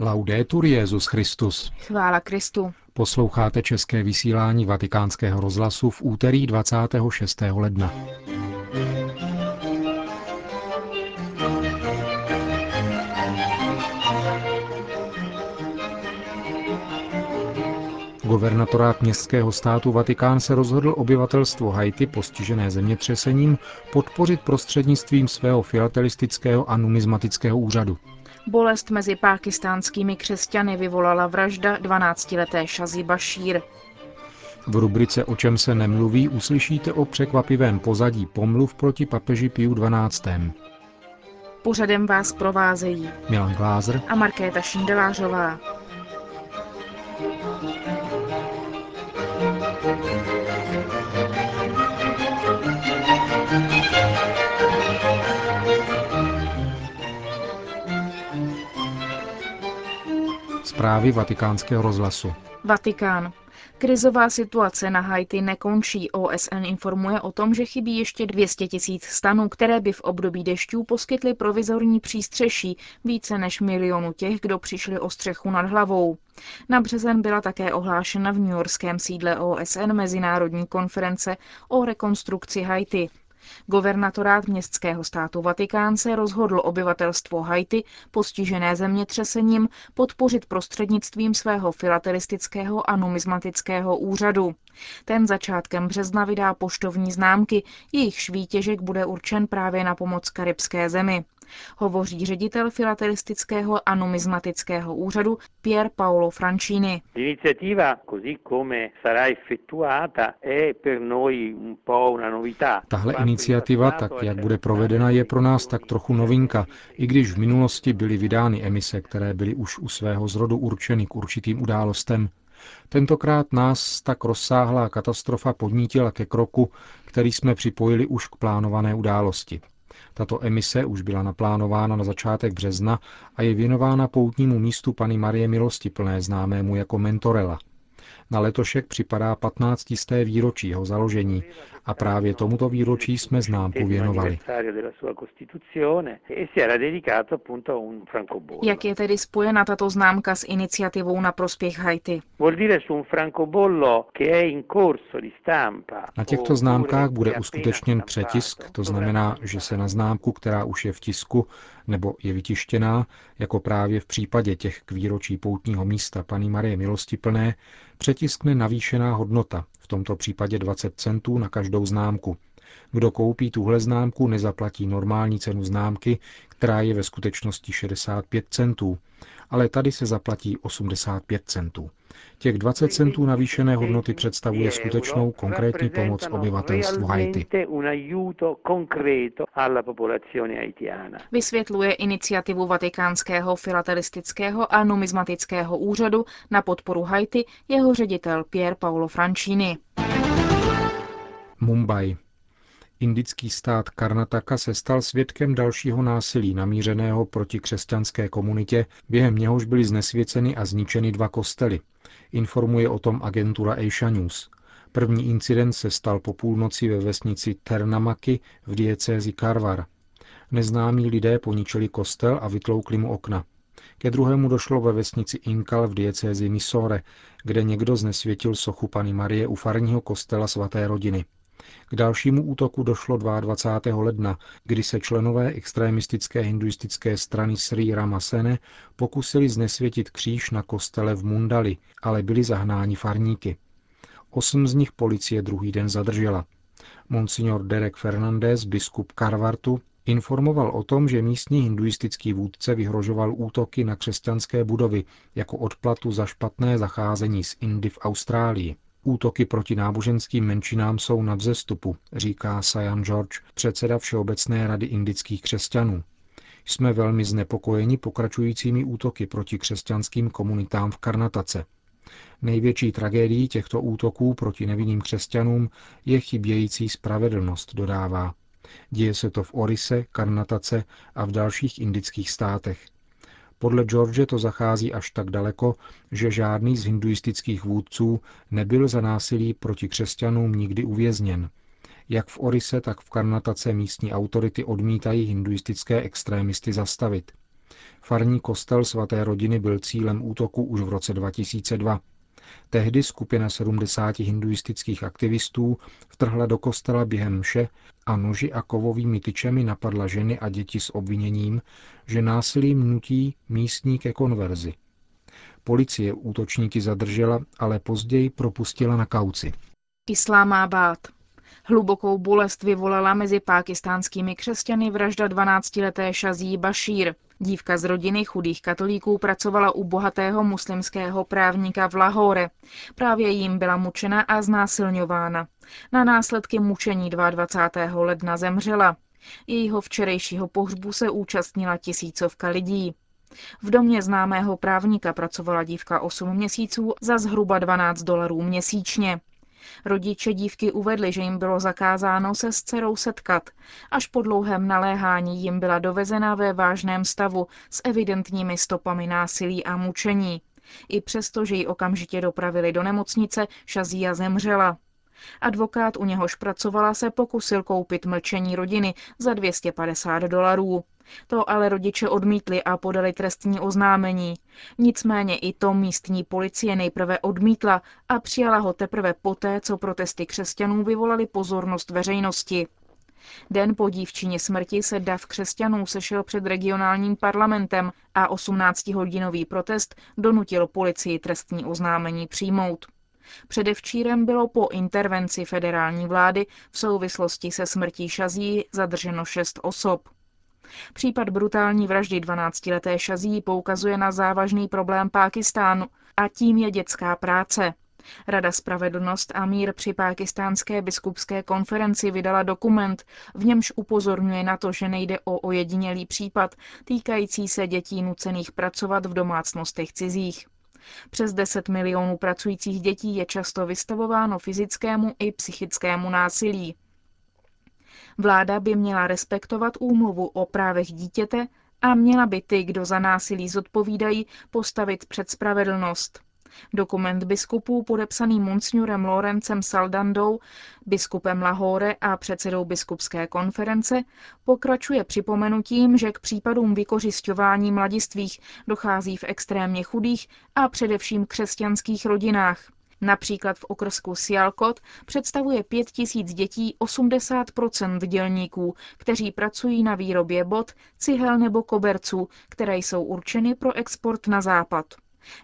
Laudetur Jezus Christus. Chvála Kristu. Posloucháte české vysílání Vatikánského rozhlasu v úterý 26. ledna. Guvernatorát městského státu Vatikán se rozhodl obyvatelstvo Haiti postižené zemětřesením podpořit prostřednictvím svého filatelistického a numizmatického úřadu. Bolest mezi pákistánskými křesťany vyvolala vražda 12-leté Shazi Bashir. V rubrice O čem se nemluví uslyšíte o překvapivém pozadí pomluv proti papeži Piu 12. Pořadem vás provázejí Milan Glázer a Markéta Šindelářová. Zprávy vatikánského rozhlasu. Vatikán. Krizová situace na Haiti nekončí. OSN informuje o tom, že chybí ještě 200 tisíc stanů, které by v období dešťů poskytly provizorní přístřeší více než milionu těch, kdo přišli o střechu nad hlavou. Na březen byla také ohlášena v newyorském sídle OSN Mezinárodní konference o rekonstrukci Haiti. Governatorát městského státu Vatikán se rozhodl obyvatelstvo Haiti, postižené zemětřesením, podpořit prostřednictvím svého filatelistického a numizmatického úřadu. Ten začátkem března vydá poštovní známky, jejich výtěžek bude určen právě na pomoc karibské zemi. Hovoří ředitel filatelistického a numizmatického úřadu Pier Paolo Francini. Tahle iniciativa, tak jak bude provedena, je pro nás tak trochu novinka, i když v minulosti byly vydány emise, které byly už u svého zrodu určeny k určitým událostem. Tentokrát nás tak rozsáhlá katastrofa podnítila ke kroku, který jsme připojili už k plánované události. Tato emise už byla naplánována na začátek března a je věnována poutnímu místu Pany Marie Milosti plné známému jako Mentorela. Na letošek připadá 15. výročí jeho založení a právě tomuto výročí jsme známku věnovali. Jak je tedy spojena tato známka s iniciativou na prospěch Haiti? Na těchto známkách bude uskutečněn přetisk, to znamená, že se na známku, která už je v tisku nebo je vytištěná, jako právě v případě těch k výročí poutního místa Pany Marie Milostiplné, přetiskne navýšená hodnota, v tomto případě 20 centů na každou známku. Kdo koupí tuhle známku, nezaplatí normální cenu známky, která je ve skutečnosti 65 centů, ale tady se zaplatí 85 centů. Těch 20 centů navýšené hodnoty představuje skutečnou konkrétní pomoc obyvatelstvu Haiti. Vysvětluje iniciativu Vatikánského filatelistického a numizmatického úřadu na podporu Haiti jeho ředitel Pier Paolo Francini. Mumbai. Indický stát Karnataka se stal svědkem dalšího násilí namířeného proti křesťanské komunitě, během něhož byly znesvěceny a zničeny dva kostely. Informuje o tom agentura Asia News. První incident se stal po půlnoci ve vesnici Ternamaki v diecézi Karvar. Neznámí lidé poničili kostel a vytloukli mu okna. Ke druhému došlo ve vesnici Inkal v diecézi Misore, kde někdo znesvětil sochu Pany Marie u farního kostela svaté rodiny. K dalšímu útoku došlo 22. ledna, kdy se členové extremistické hinduistické strany Sri Ramasene pokusili znesvětit kříž na kostele v Mundali, ale byli zahnáni farníky. Osm z nich policie druhý den zadržela. Monsignor Derek Fernandez, biskup Karvartu, informoval o tom, že místní hinduistický vůdce vyhrožoval útoky na křesťanské budovy jako odplatu za špatné zacházení s Indy v Austrálii. Útoky proti náboženským menšinám jsou na vzestupu, říká Sajan George, předseda Všeobecné rady indických křesťanů. Jsme velmi znepokojeni pokračujícími útoky proti křesťanským komunitám v Karnatace. Největší tragédií těchto útoků proti nevinným křesťanům je chybějící spravedlnost, dodává. Děje se to v Orise, Karnatace a v dalších indických státech. Podle George to zachází až tak daleko, že žádný z hinduistických vůdců nebyl za násilí proti křesťanům nikdy uvězněn. Jak v Orise, tak v Karnatace místní autority odmítají hinduistické extrémisty zastavit. Farní kostel svaté rodiny byl cílem útoku už v roce 2002. Tehdy skupina 70 hinduistických aktivistů vtrhla do kostela během mše a noži a kovovými tyčemi napadla ženy a děti s obviněním, že násilím nutí místní ke konverzi. Policie útočníky zadržela, ale později propustila na kauci. Islámábád. Hlubokou bolest vyvolala mezi pákistánskými křesťany vražda 12-leté Shazí Bashir. Dívka z rodiny chudých katolíků pracovala u bohatého muslimského právníka v Lahore. Právě jim byla mučena a znásilňována. Na následky mučení 22. ledna zemřela. Jejího včerejšího pohřbu se účastnila tisícovka lidí. V domě známého právníka pracovala dívka 8 měsíců za zhruba 12 dolarů měsíčně. Rodiče dívky uvedli, že jim bylo zakázáno se s dcerou setkat. Až po dlouhém naléhání jim byla dovezena ve vážném stavu s evidentními stopami násilí a mučení. I přesto, že ji okamžitě dopravili do nemocnice, Šazia zemřela. Advokát, u něhož pracovala, se pokusil koupit mlčení rodiny za 250 dolarů. To ale rodiče odmítli a podali trestní oznámení. Nicméně i to místní policie nejprve odmítla a přijala ho teprve poté, co protesty křesťanů vyvolaly pozornost veřejnosti. Den po dívčině smrti se dav křesťanů sešel před regionálním parlamentem a 18-hodinový protest donutil policii trestní oznámení přijmout. Předevčírem bylo po intervenci federální vlády v souvislosti se smrtí Šazí zadrženo šest osob. Případ brutální vraždy 12-leté Šazí poukazuje na závažný problém Pákistánu a tím je dětská práce. Rada spravedlnost a mír při pákistánské biskupské konferenci vydala dokument, v němž upozorňuje na to, že nejde o ojedinělý případ týkající se dětí nucených pracovat v domácnostech cizích. Přes 10 milionů pracujících dětí je často vystavováno fyzickému i psychickému násilí. Vláda by měla respektovat úmluvu o právech dítěte a měla by ty, kdo za násilí zodpovídají, postavit před spravedlnost. Dokument biskupů podepsaný monsignorem Lorencem Saldandou, biskupem Lahore a předsedou biskupské konference pokračuje připomenutím, že k případům vykořišťování mladistvých dochází v extrémně chudých a především křesťanských rodinách. Například v okrsku Sialkot představuje 5 tisíc dětí 80% dělníků, kteří pracují na výrobě bot, cihel nebo koberců, které jsou určeny pro export na západ.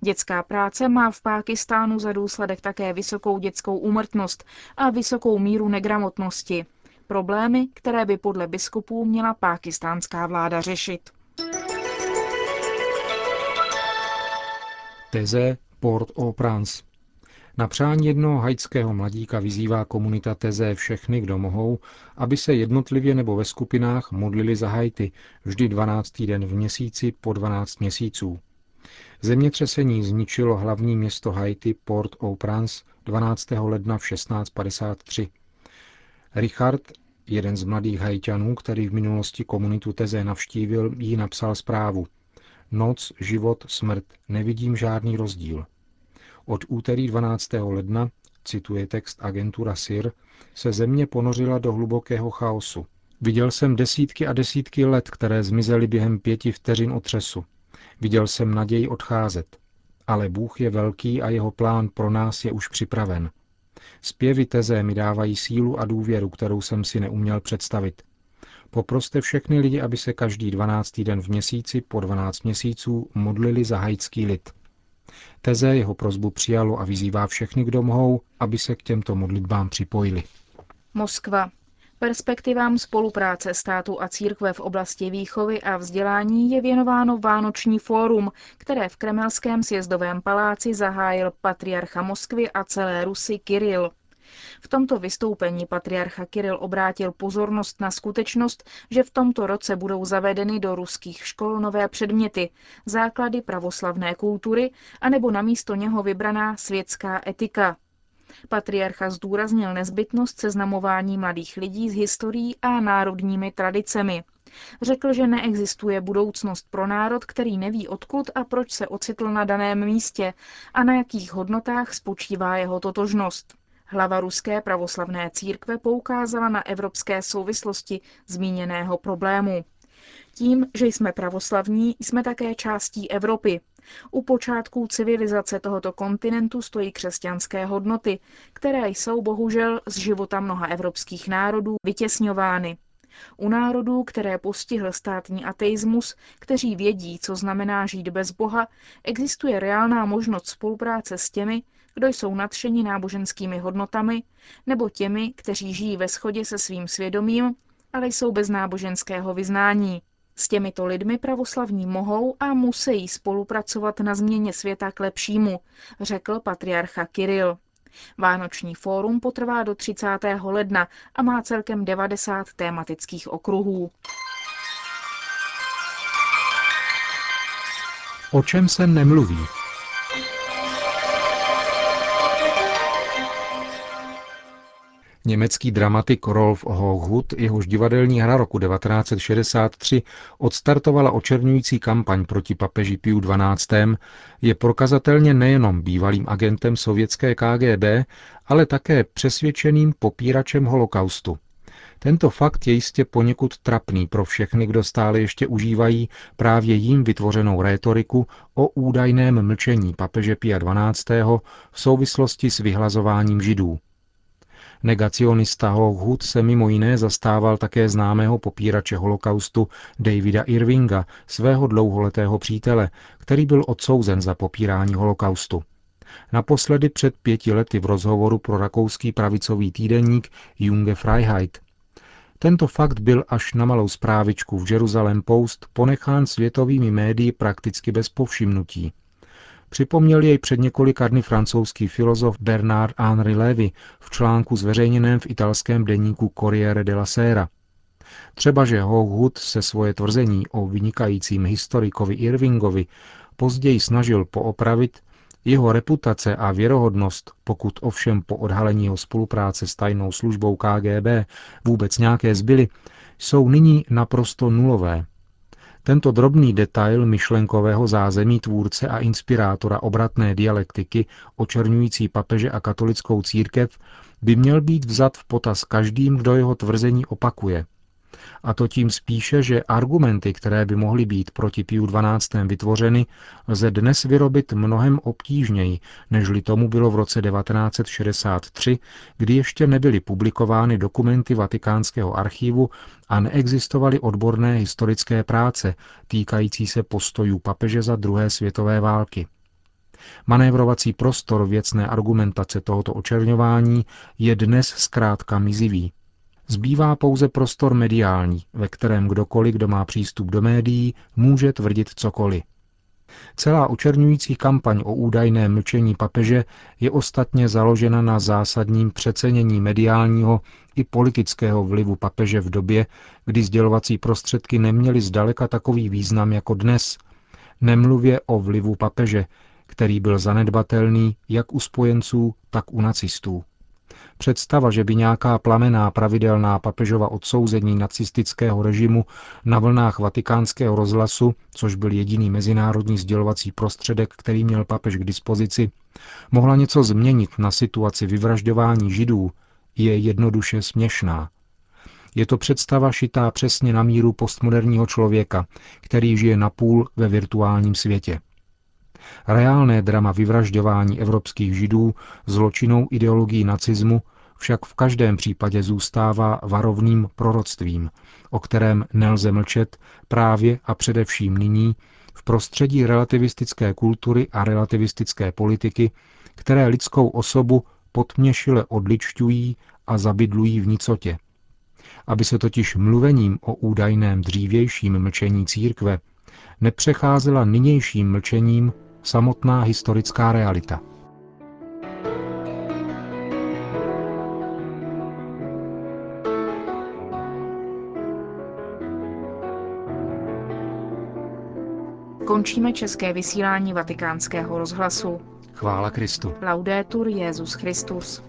Dětská práce má v Pákistánu za důsledek také vysokou dětskou úmrtnost a vysokou míru negramotnosti. Problémy, které by podle biskupů měla pákistánská vláda řešit. Teze Port-au-Prince na přání jednoho haitského mladíka vyzývá komunita Teze všechny, kdo mohou, aby se jednotlivě nebo ve skupinách modlili za Haiti vždy 12. den v měsíci po 12 měsíců. Zemětřesení zničilo hlavní město Haiti Port-au-Prince 12. ledna v 1653. Richard, jeden z mladých Haitianů, který v minulosti komunitu Teze navštívil, jí napsal zprávu. Noc, život, smrt, nevidím žádný rozdíl. Od úterý 12. ledna, cituje text agentura SIR, se země ponořila do hlubokého chaosu. Viděl jsem desítky a desítky let, které zmizely během pěti vteřin otřesu. Viděl jsem naději odcházet. Ale Bůh je velký a jeho plán pro nás je už připraven. Zpěvy teze mi dávají sílu a důvěru, kterou jsem si neuměl představit. Poproste všechny lidi, aby se každý 12. den v měsíci po 12 měsíců modlili za haitský lid. Teze jeho prozbu přijalo a vyzývá všechny, kdo mohou, aby se k těmto modlitbám připojili. Moskva. Perspektivám spolupráce státu a církve v oblasti výchovy a vzdělání je věnováno Vánoční fórum, které v Kremelském sjezdovém paláci zahájil patriarcha Moskvy a celé Rusy Kiril. V tomto vystoupení patriarcha Kiril obrátil pozornost na skutečnost, že v tomto roce budou zavedeny do ruských škol nové předměty, základy pravoslavné kultury, anebo namísto něho vybraná světská etika. Patriarcha zdůraznil nezbytnost seznamování mladých lidí s historií a národními tradicemi. Řekl, že neexistuje budoucnost pro národ, který neví odkud a proč se ocitl na daném místě a na jakých hodnotách spočívá jeho totožnost. Hlava Ruské pravoslavné církve poukázala na evropské souvislosti zmíněného problému. Tím, že jsme pravoslavní, jsme také částí Evropy. U počátků civilizace tohoto kontinentu stojí křesťanské hodnoty, které jsou bohužel z života mnoha evropských národů vytěsňovány. U národů, které postihl státní ateismus, kteří vědí, co znamená žít bez Boha, existuje reálná možnost spolupráce s těmi, kdo jsou nadšeni náboženskými hodnotami, nebo těmi, kteří žijí ve shodě se svým svědomím, ale jsou bez náboženského vyznání. S těmito lidmi pravoslavní mohou a musí spolupracovat na změně světa k lepšímu, řekl patriarcha Kiril. Vánoční fórum potrvá do 30. ledna a má celkem 90 tématických okruhů. O čem se nemluví? Německý dramatik Rolf Hochhut, jehož divadelní hra roku 1963 odstartovala očernující kampaň proti papeži Piu XII., je prokazatelně nejenom bývalým agentem sovětské KGB, ale také přesvědčeným popíračem holokaustu. Tento fakt je jistě poněkud trapný pro všechny, kdo stále ještě užívají právě jím vytvořenou rétoriku o údajném mlčení papeže Pia XII. v souvislosti s vyhlazováním židů. Negacionista Hawkwood se mimo jiné zastával také známého popírače holokaustu Davida Irvinga, svého dlouholetého přítele, který byl odsouzen za popírání holokaustu. Naposledy před pěti lety v rozhovoru pro rakouský pravicový týdenník Junge Freiheit. Tento fakt byl až na malou zprávičku v Jerusalem Post ponechán světovými médii prakticky bez povšimnutí. Připomněl jej před několika dny francouzský filozof Bernard Henri Lévy v článku zveřejněném v italském deníku Corriere della Sera. Třeba, že Hawkwood se svoje tvrzení o vynikajícím historikovi Irvingovi později snažil poopravit, jeho reputace a věrohodnost, pokud ovšem po odhalení jeho spolupráce s tajnou službou KGB vůbec nějaké zbyly, jsou nyní naprosto nulové. Tento drobný detail myšlenkového zázemí tvůrce a inspirátora obratné dialektiky očernující papeže a katolickou církev by měl být vzat v potaz každým, kdo jeho tvrzení opakuje – a to tím spíše, že argumenty, které by mohly být proti Piu 12. vytvořeny, lze dnes vyrobit mnohem obtížněji, nežli tomu bylo v roce 1963, kdy ještě nebyly publikovány dokumenty Vatikánského archivu a neexistovaly odborné historické práce týkající se postojů papeže za druhé světové války. Manévrovací prostor věcné argumentace tohoto očerňování je dnes zkrátka mizivý. Zbývá pouze prostor mediální, ve kterém kdokoliv, kdo má přístup do médií, může tvrdit cokoliv. Celá učerňující kampaň o údajné mlčení papeže je ostatně založena na zásadním přecenění mediálního i politického vlivu papeže v době, kdy sdělovací prostředky neměly zdaleka takový význam jako dnes. Nemluvě o vlivu papeže, který byl zanedbatelný jak u spojenců, tak u nacistů. Představa, že by nějaká plamená pravidelná papežova odsouzení nacistického režimu na vlnách vatikánského rozhlasu, což byl jediný mezinárodní sdělovací prostředek, který měl papež k dispozici, mohla něco změnit na situaci vyvražďování židů, je jednoduše směšná. Je to představa šitá přesně na míru postmoderního člověka, který žije napůl ve virtuálním světě. Reálné drama vyvražďování evropských židů zločinou ideologií nacismu však v každém případě zůstává varovným proroctvím, o kterém nelze mlčet právě a především nyní v prostředí relativistické kultury a relativistické politiky, které lidskou osobu podměšile odličťují a zabydlují v nicotě. Aby se totiž mluvením o údajném dřívějším mlčení církve nepřecházela nynějším mlčením samotná historická realita. Končíme české vysílání vatikánského rozhlasu. Chvála Kristu. Laudetur Jezus Christus.